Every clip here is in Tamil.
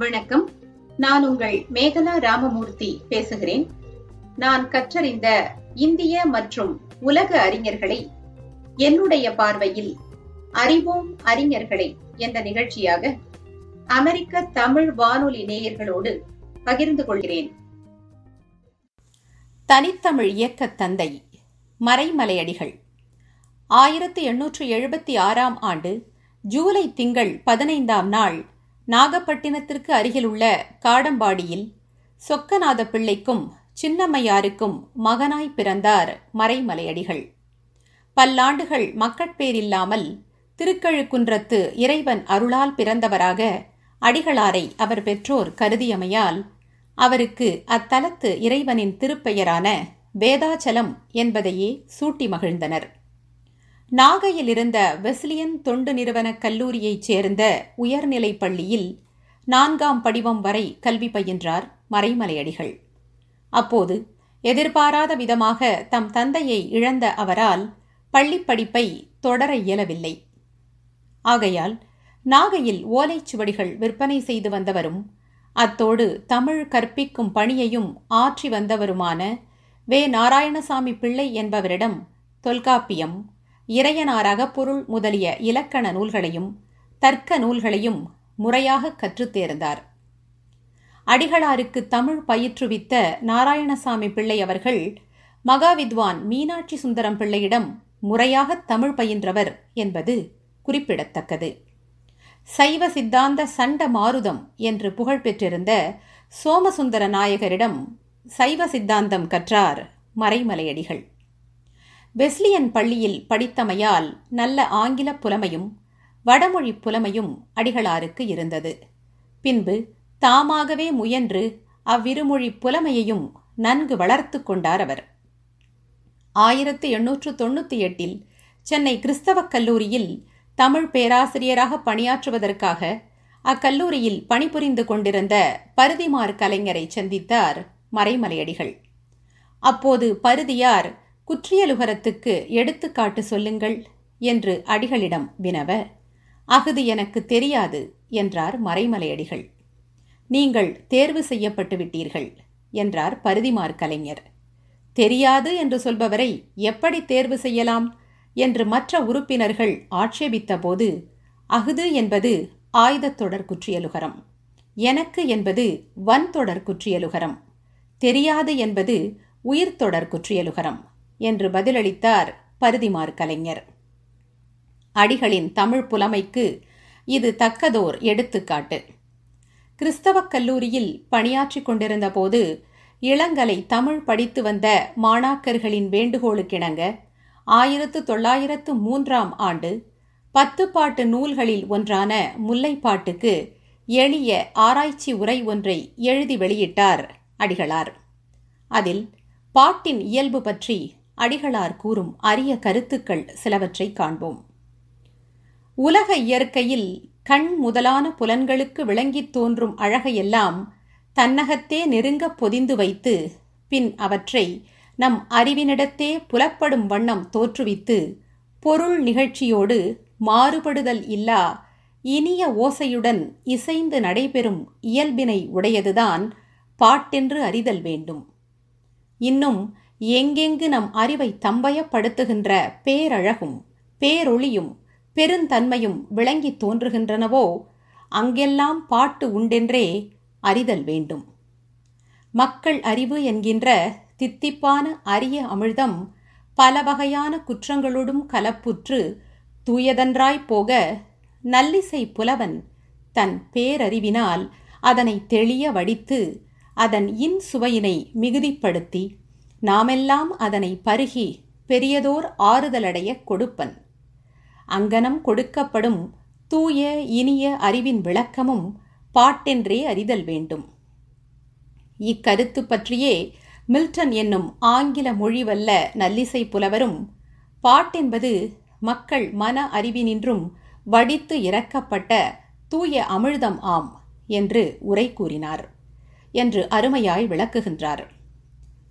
வணக்கம். நான் உங்கள் மேகலா ராமமூர்த்தி பேசுகிறேன். நான் கற்றறிந்த இந்திய மற்றும் உலக அறிஞர்களை என்னுடைய பார்வையில் அறிவோம் அறிஞர்களை என்ற நிகழ்ச்சியாக அமெரிக்க தமிழ் வானொலி நேயர்களோடு பகிர்ந்து கொள்கிறேன். தனித்தமிழ் இயக்க தந்தை மறைமலையடிகள். ஆயிரத்தி எண்ணூற்று எழுபத்தி ஆறாம் ஆண்டு ஜூலை திங்கள் பதினைந்தாம் நாள் நாகப்பட்டினத்திற்கு அருகிலுள்ள காடம்பாடியில் சொக்கநாத பிள்ளைக்கும் சின்னம்மையாருக்கும் மகனாய் பிறந்தார் மறைமலையடிகள். பல்லாண்டுகள் மக்கட்பேரில்லாமல் திருக்கழுக்குன்றத்து இறைவன் அருளால் பிறந்தவராக அடிகளாரை அவர் பெற்றோர் கருதியமையால் அவருக்கு அத்தலத்து இறைவனின் திருப்பெயரான வேதாச்சலம் என்பதையே சூட்டி மகிழ்ந்தனர். நாகையில் இருந்த வெஸ்லியன் தொண்டு நிறுவன கல்லூரியைச் சேர்ந்த உயர்நிலைப் பள்ளியில் நான்காம் படிவம் வரை கல்வி பயின்றார் மறைமலையடிகள். அப்போது எதிர்பாராத விதமாக தம் தந்தையை இழந்த அவரால் பள்ளிப்படிப்பை தொடர இயலவில்லை. ஆகையால் நாகையில் ஓலைச்சுவடிகள் விற்பனை செய்து வந்தவரும் அத்தோடு தமிழ் கற்பிக்கும் பணியையும் ஆற்றி வந்தவருமான வே. நாராயணசாமி பிள்ளை என்பவரிடம் தொல்காப்பியம் இறையனார் அகப்பொருள் முதலிய இலக்கண நூல்களையும் தர்க்க நூல்களையும் முறையாக கற்றுத் தேர்ந்தார். அடிகளாருக்கு தமிழ் பயிற்றுவித்த நாராயணசாமி பிள்ளை அவர்கள் மகாவித்வான் மீனாட்சி சுந்தரம் பிள்ளையிடம் முறையாக தமிழ் பயின்றவர் என்பது குறிப்பிடத்தக்கது. சைவ சித்தாந்த சண்ட மாருதம் என்று புகழ் பெற்றிருந்த சோமசுந்தர நாயகரிடம் சைவ சித்தாந்தம் கற்றார் மறைமலையடிகள். வெஸ்லியன் பள்ளியில் படித்தமையால் நல்ல ஆங்கில புலமையும் வடமொழி புலமையும் அடிகளாருக்கு இருந்தது. பின்பு தாமாகவே முயன்று அவ்விருமொழி புலமையையும் நன்கு வளர்த்து கொண்டார் அவர். ஆயிரத்து எண்ணூற்று தொண்ணூற்றி எட்டில் சென்னை கிறிஸ்தவக் கல்லூரியில் தமிழ் பேராசிரியராக பணியாற்றுவதற்காக அக்கல்லூரியில் பணிபுரிந்து கொண்டிருந்த பருதிமார் கலைஞரை சந்தித்தார் மறைமலையடிகள். அப்போது பருதியார் குற்றியலுகரத்துக்கு எடுத்துக்காட்டு சொல்லுங்கள் என்று அடிகளிடம் வினவ அஃது எனக்கு தெரியாது என்றார் மறைமலையடிகள். நீங்கள் தேர்வு செய்யப்பட்டு விட்டீர்கள் என்றார் பருதிமார் கலைஞர். தெரியாது என்று சொல்பவரை எப்படி தேர்வு செய்யலாம் என்று மற்ற உறுப்பினர்கள் ஆட்சேபித்த போது அஃது என்பது ஆயுதத்தொடர் குற்றியலுகரம் எனக்கு என்பது வன்தொடர் குற்றியலுகரம் தெரியாது என்பது உயிர்த்தொடர் குற்றியலுகரம் என்று பதிலளித்தார் பருதிமார் கலைஞர். அடிகளின் தமிழ் புலமைக்கு இது தக்கதோர் எடுத்துக்காட்டு. கிறிஸ்தவக் கல்லூரியில் பணியாற்றிக் கொண்டிருந்த போது இளங்கலை தமிழ் படித்து வந்த மாணாக்கர்களின் வேண்டுகோளுக்கிணங்க ஆயிரத்து தொள்ளாயிரத்து மூன்றாம் ஆண்டு பத்து பாட்டு நூல்களில் ஒன்றான முல்லைப்பாட்டுக்கு எளிய ஆராய்ச்சி உரை ஒன்றை எழுதி வெளியிட்டார் அடிகளார். அதில் பாட்டின் இயல்பு பற்றி அடிகளார் கூறும் அரிய கருத்துக்கள் சிலவற்றை காண்போம். உலக இயற்கையில் கண் முதலான புலன்களுக்கு விளங்கித் தோன்றும் அழகையெல்லாம் தன்னகத்தே நெருங்க பொதிந்து வைத்து பின் அவற்றை நம் அறிவினிடத்தே புலப்படும் வண்ணம் தோற்றுவித்து பொருள் நிகழ்ச்சியோடு மாறுபடுதல் இல்லா இனிய ஓசையுடன் இசைந்து நடைபெறும் இயல்பினை உடையதுதான் பாட்டென்று அறிதல் வேண்டும். இன்னும் எங்கெங்கு நம் அறிவை தம்பயப்படுத்துகின்ற பேரழகும் பேரொளியும் பெருந்தன்மையும் விளங்கி தோன்றுகின்றனவோ அங்கெல்லாம் பாட்டு உண்டென்றே அறிதல் வேண்டும். மக்கள் அறிவு என்கின்ற தித்திப்பான அரிய அமிழ்தம் பல வகையான குற்றங்களோடும் கலப்புற்று தூயதன்றாய்ப் போக நல்லிசை புலவன் தன் பேரறிவினால் அதனை தெளிய வடித்து அதன் இன் சுவையினை மிகுதிப்படுத்தி நாமெல்லாம் அதனை பருகி பெரியதோர் ஆறுதலடைய கொடுப்பன். அங்கனம் கொடுக்கப்படும் தூய இனிய அறிவின் விளக்கமும் பாட்டென்றே அறிதல் வேண்டும். இக்கருத்து பற்றியே மில்டன் என்னும் ஆங்கில மொழிவல்ல நல்லிசை புலவரும் பாட்டென்பது மக்கள் மன அறிவினின்றும் வடித்து இறக்கப்பட்ட தூய அமிழ்தம் ஆம் என்று உரை கூறினார் என்று அருமையாய் விளக்குகின்றார்.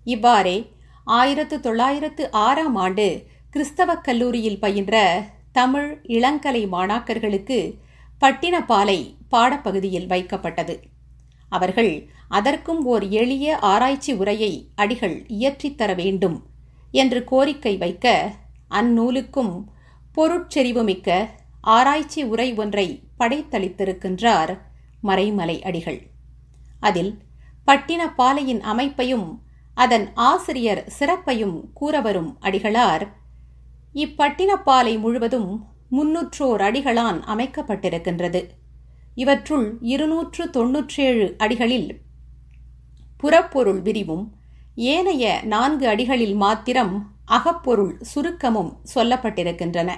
இவ்வாறே ஆயிரத்து தொள்ளாயிரத்து ஆறாம் ஆண்டு கிறிஸ்தவக் கல்லூரியில் பயின்ற தமிழ் இளங்கலை மாணாக்கர்களுக்கு பட்டினப்பாலை பாடப்பகுதியில் வைக்கப்பட்டது. அவர்கள் அதற்கும் ஓர் எளிய ஆராய்ச்சி உரையை அடிகள் இயற்றித் தர வேண்டும் என்று கோரிக்கை வைக்க அந்நூலுக்கும் பொருட்செறிவுமிக்க ஆராய்ச்சி உரை ஒன்றை படைத்தளித்திருக்கின்றார் மறைமலை அடிகள். அதில் பட்டினப்பாலையின் அமைப்பையும் அதன் ஆசிரியர் சிறப்பையும் கூறவரும் அடிகளார். இப்பட்டினப்பாலை முழுவதும் முன்னூற்றோர் அடிகளான் அமைக்கப்பட்டிருக்கின்றது. இவற்றுள் இருநூற்று தொன்னூற்றேழு அடிகளில் புறப்பொருள் விரிவும் ஏனைய நான்கு அடிகளில் மாத்திரம் அகப்பொருள் சுருக்கமும் சொல்லப்பட்டிருக்கின்றன.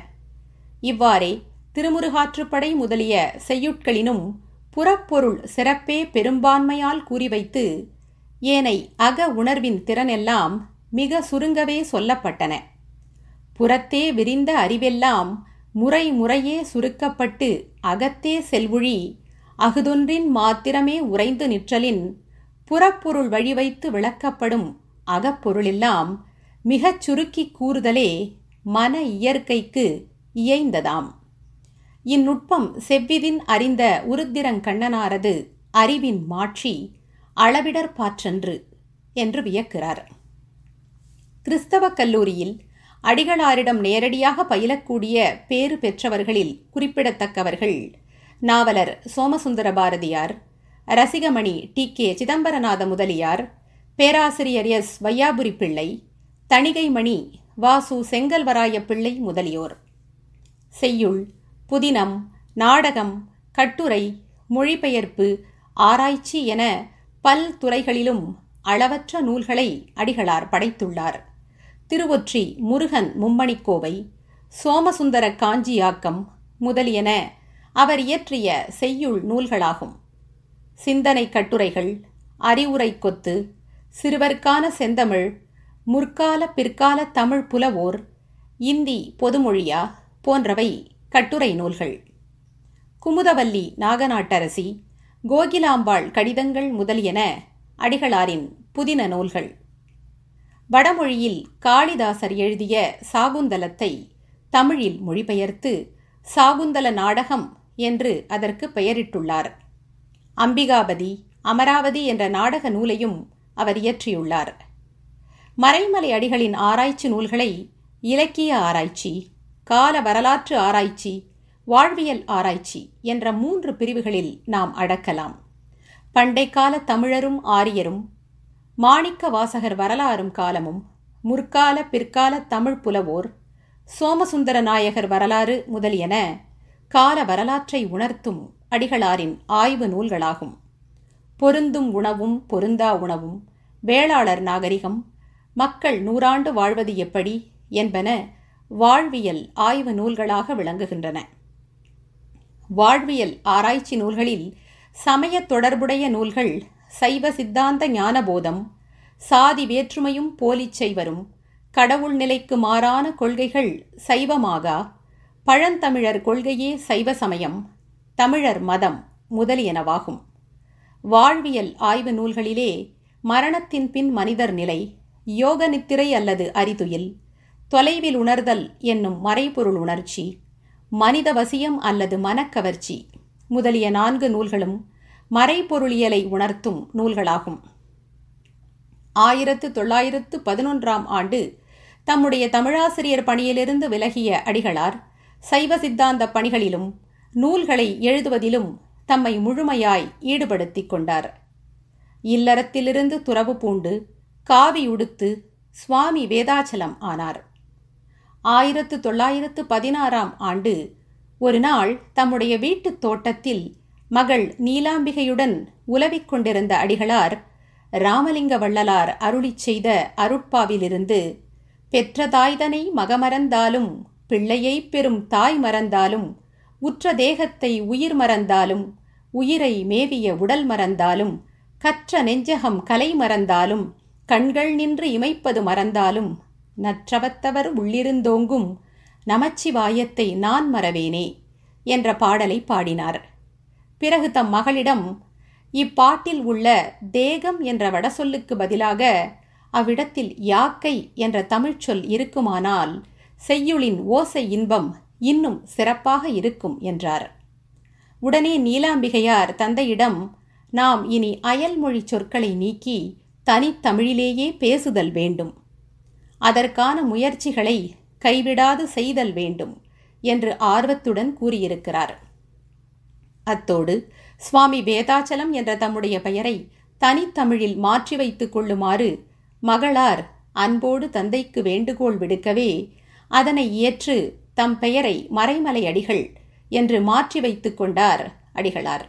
இவ்வாறே திருமுருகாற்றுப்படை முதலிய செய்யுட்களினும் புறப்பொருள் சிறப்பே பெரும்பான்மையால் கூறிவைத்து ஏனை அக உணர்வின் திறனெல்லாம் மிக சுருங்கவே சொல்லப்பட்டன. புறத்தே விரிந்த அறிவெல்லாம் முறை முறையே சுருக்கப்பட்டு அகத்தே செல்வுழி அகுதொன்றின் மாத்திரமே உறைந்து நிற்றலின் புறப்பொருள் வழி வைத்து விளக்கப்படும் அகப்பொருளெல்லாம் மிகச் சுருக்கி கூறுதலே மன இயற்கைக்கு இயைந்ததாம். இந்நுட்பம் செவ்விதின் அறிந்த உருத்திரங்கண்ணனாரது அறிவின் மாட்சி அளவிடர் பாற்றன்று என்று வியக்கிறார். கிறிஸ்தவ கல்லூரியில் அடிகளாரிடம் நேரடியாக பயிலக்கூடிய பேறு பெற்றவர்களில் குறிப்பிடத்தக்கவர்கள் நாவலர் சோமசுந்தர பாரதியார் ரசிகமணி டி. கே. சிதம்பரநாத முதலியார் பேராசிரியர் எஸ். வையாபுரி பிள்ளை தணிகைமணி வாசு செங்கல்வராய பிள்ளை முதலியோர். செய்யுள் புதினம் நாடகம் கட்டுரை மொழிபெயர்ப்பு ஆராய்ச்சி என பல் துறைகளிலும் அளவற்ற நூல்களை அடிகளார் படைத்துள்ளார். திருவொற்றி முருகன் மும்மணிக்கோவை சோமசுந்தர காஞ்சியாக்கம் முதலியன அவர் இயற்றிய செய்யுள் நூல்களாகும். சிந்தனை கட்டுரைகள் அறிவுரை கொத்து சிறுவர்க்கான செந்தமிழ் முற்கால பிற்கால தமிழ் புலவோர் இந்தி பொதுமொழியா போன்றவை கட்டுரை நூல்கள். குமுதவல்லி நாகநாட்டரசி கோகிலாம்பாள் கடிதங்கள் முதலியன அடிகளாரின் புதின நூல்கள். வடமொழியில் காளிதாசர் எழுதிய சாகுந்தலத்தை தமிழில் மொழிபெயர்த்து சாகுந்தல நாடகம் என்று அதற்கு பெயரிட்டுள்ளார். அம்பிகாபதி அமராவதி என்ற நாடக நூலையும் அவர் இயற்றியுள்ளார். மறைமலை அடிகளின் ஆராய்ச்சி நூல்களை இலக்கிய ஆராய்ச்சி கால வரலாற்று ஆராய்ச்சி வாழ்வியல் ஆராய்ச்சி என்ற மூன்று பிரிவுகளில் நாம் அடக்கலாம். பண்டைக்கால தமிழரும் ஆரியரும் மாணிக்க வாசகர் வரலாறும் காலமும் முற்கால பிற்கால தமிழ் புலவோர் சோமசுந்தர நாயகர் வரலாறு முதலியன கால வரலாற்றை உணர்த்தும் அடிகளாரின் ஆய்வு நூல்களாகும். பொருந்தும் உணவும் பொருந்தா உணவும் வேளாளர் நாகரிகம் மக்கள் நூறாண்டு வாழ்வது எப்படி என்பன வாழ்வியல் ஆய்வு நூல்களாக விளங்குகின்றன. வாழ்வியல் ஆராய்ச்சி நூல்களில் சமய தொடர்புடைய நூல்கள் சைவ சித்தாந்த ஞானபோதம் சாதி வேற்றுமையும் போலிச் செய்வரும் கடவுள் நிலைக்கு மாறான கொள்கைகள் சைவமாகா பழந்தமிழர் கொள்கையே சைவ சமயம் தமிழர் மதம் முதலியனவாகும். வாழ்வியல் ஆய்வு நூல்களிலே மரணத்தின் பின் மனிதர் நிலை யோக நித்திரை அல்லது அரிதுயில் தொலைவில் உணர்தல் என்னும் மறைபொருள் உணர்ச்சி மனித வசியம் அல்லது மனக்கவர்ச்சி. முதலிய நான்கு நூல்களும் மறைபொருளியலை உணர்த்தும் நூல்களாகும். ஆயிரத்து தொள்ளாயிரத்து பதினொன்றாம் ஆண்டு தம்முடைய தமிழாசிரியர் பணியிலிருந்து விலகிய அடிகளார் சைவ சித்தாந்த பணிகளிலும் நூல்களை எழுதுவதிலும் தம்மை முழுமையாய் ஈடுபடுத்திக் கொண்டார். இல்லறத்திலிருந்து துறவு பூண்டு காவி உடுத்து சுவாமி வேதாச்சலம் ஆனார். ஆயிரத்து தொள்ளாயிரத்து பதினாறாம் ஆண்டு ஒரு நாள் தம்முடைய வீட்டுத் தோட்டத்தில் மகள் நீலாம்பிகையுடன் உலவிக் கொண்டிருந்த அடிகளார் ராமலிங்க வள்ளலார் அருளிச் செய்த அருட்பாவிலிருந்து பெற்றதாய்தனை மகமறந்தாலும் பிள்ளையை பெறும் தாய் மறந்தாலும் உற்ற தேகத்தை உயிர் மறந்தாலும் உயிரை மேவிய உடல் மறந்தாலும் கற்ற நெஞ்சகம் கலை மறந்தாலும் கண்கள் நின்று இமைப்பது மறந்தாலும் நற்றவத்தவர் உள்ளிருந்தோங்கும் நமச்சிவாயத்தை நான் மறவேனே என்ற பாடலை பாடினார். பிறகு தம் மகளிடம் இப்பாட்டில் உள்ள தேகம் என்ற வடசொல்லுக்கு பதிலாக அவ்விடத்தில் யாக்கை என்ற தமிழ்ச்சொல் இருக்குமானால் செய்யுளின் ஓசை இன்பம் இன்னும் சிறப்பாக இருக்கும் என்றார். உடனே நீலாம்பிகையார் தந்தையிடம் நாம் இனி அயல்மொழி சொற்களை நீக்கி தனித்தமிழிலேயே பேசுதல் வேண்டும். அதற்கான முயற்சிகளை கைவிடாது செய்தல் வேண்டும் என்று ஆர்வத்துடன் கூறியிருக்கிறார். அத்தோடு சுவாமி வேதாச்சலம் என்ற தம்முடைய பெயரை தனித்தமிழில் மாற்றி வைத்துக் கொள்ளுமாறு மகளார் அன்போடு தந்தைக்கு வேண்டுகோள் விடுக்கவே அதனை ஏற்று தம் பெயரை மறைமலை அடிகள் என்று மாற்றி வைத்துக் கொண்டார் அடிகளார்.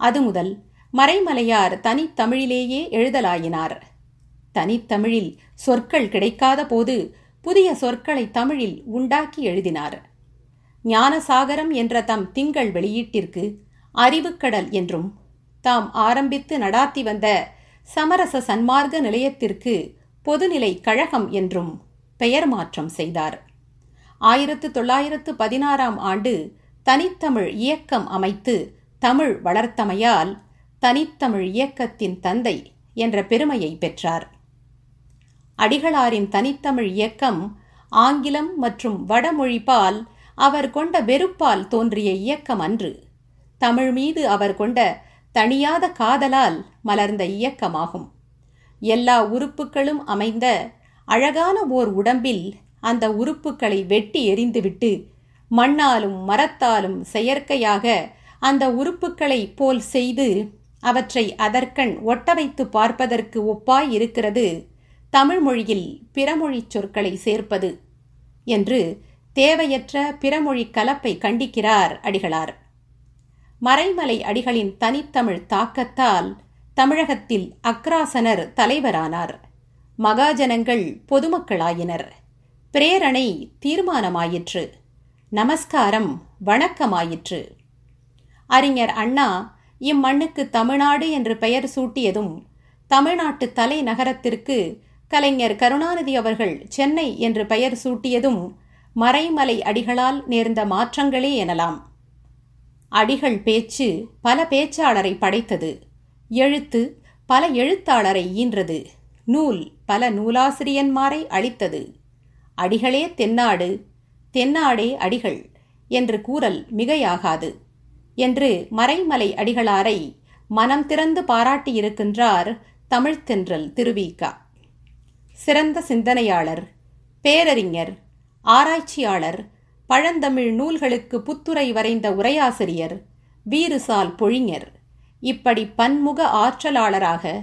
அது முதல் மறைமலையார் தனித்தமிழிலேயே எழுதலாயினார். தனித்தமிழில் சொற்கள் கிடைக்காத போது புதிய சொற்களை தமிழில் உண்டாக்கி எழுதினார். ஞானசாகரம் என்ற தம் திங்கள் வெளியீட்டிற்கு அறிவுக்கடல் என்றும் தாம் ஆரம்பித்து நடாத்தி வந்த சமரச சன்மார்க்க நிலையத்திற்கு பொதுநிலை கழகம் என்றும் பெயர் மாற்றம் செய்தார். ஆயிரத்து தொள்ளாயிரத்து பதினாறாம் ஆண்டு தனித்தமிழ் இயக்கம் அமைத்து தமிழ் வளர்த்தமையால் தனித்தமிழ் இயக்கத்தின் தந்தை என்ற பெருமையை பெற்றார். அடிகளாரின் தனித்தமிழ் இயக்கம் ஆங்கிலம் மற்றும் வடமொழிப்பால் அவர் கொண்ட வெறுப்பால் தோன்றிய இயக்கம் அன்று. தமிழ் மீது அவர் கொண்ட தணியாத காதலால் மலர்ந்த இயக்கமாகும். எல்லா உறுப்புகளும் அமைந்த அழகான ஓர் உடம்பில் அந்த உறுப்புகளை வெட்டி எறிந்துவிட்டு மண்ணாலும் மரத்தாலும் செயற்கையாக அந்த உறுப்புகளை போல் செய்து அவற்றை அதற்கண் ஒட்ட வைத்து பார்ப்பதற்கு ஒப்பாய் இருக்கிறது. தமிழ் மொழியில் பிறமொழி சொற்களை சேர்ப்பது என்று தேவையற்ற பிறமொழி கலப்பை கண்டிக்கிறார் அடிகளார். மறைமலை அடிகளின் தனித்தமிழ் தாக்கத்தால் தமிழகத்தில் அக்ராசனர் தலைவரானார். மகாஜனங்கள் பொதுமக்களாயினர். பிரேரணை தீர்மானமாயிற்று. நமஸ்காரம் வணக்கமாயிற்று. அறிஞர் அண்ணா இம்மண்ணுக்கு தமிழ்நாடு என்று பெயர் சூட்டியதும் தமிழ்நாட்டு தலைநகரத்திற்கு கலைஞர் கருணாநிதி அவர்கள் சென்னை என்று பெயர் சூட்டியதும் மறைமலை அடிகளால் நேர்ந்த மாற்றங்களே எனலாம். அடிகள் பேச்சு பல பேச்சாளரை படைத்தது. எழுத்து பல எழுத்தாளரை ஈன்றது. நூல் பல நூலாசிரியன்மாரை அளித்தது. அடிகளே தென்னாடு தென்னாடே அடிகள் என்று கூறல் மிகையாகாது என்று மறைமலை அடிகளாரை மனம் திறந்து பாராட்டியிருக்கின்றார் தமிழ்த்தென்றல் திருவிக்கா சிறந்த சிந்தனையாளர் பேரறிஞர் ஆராய்ச்சியாளர் பழந்தமிழ் நூல்களுக்கு புத்துரை வரைந்த உரையாசிரியர் வீறுசால் பொழிஞர். இப்படி பன்முக ஆற்றலாளராக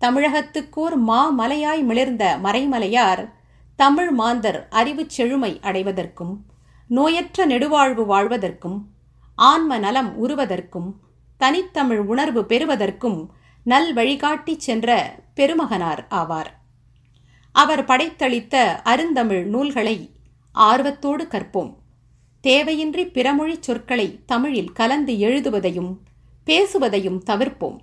தமிழகத்துக்கோர் மாமலையாய் மிளிர்ந்த மறைமலையார் தமிழ் மாந்தர் அறிவுச் செழுமை அடைவதற்கும் நோயற்ற நெடுவாழ்வு வாழ்வதற்கும் ஆன்ம நலம் உருவதற்கும் தனித்தமிழ் உணர்வு பெறுவதற்கும் நல் வழிகாட்டிச் சென்ற பெருமகனார் ஆவார். அவர் படைத்தளித்த அருந்தமிழ் நூல்களை ஆர்வத்தோடு கற்போம். தேவையின்றி பிறமொழிச் சொற்களை தமிழில் கலந்து எழுதுவதையும் பேசுவதையும் தவிர்ப்போம்.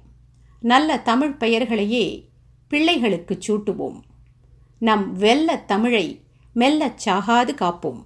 நல்ல தமிழ் பெயர்களையே பிள்ளைகளுக்குச் சூட்டுவோம். நம் வெல்ல தமிழை மெல்லச் சாகாது காப்போம்.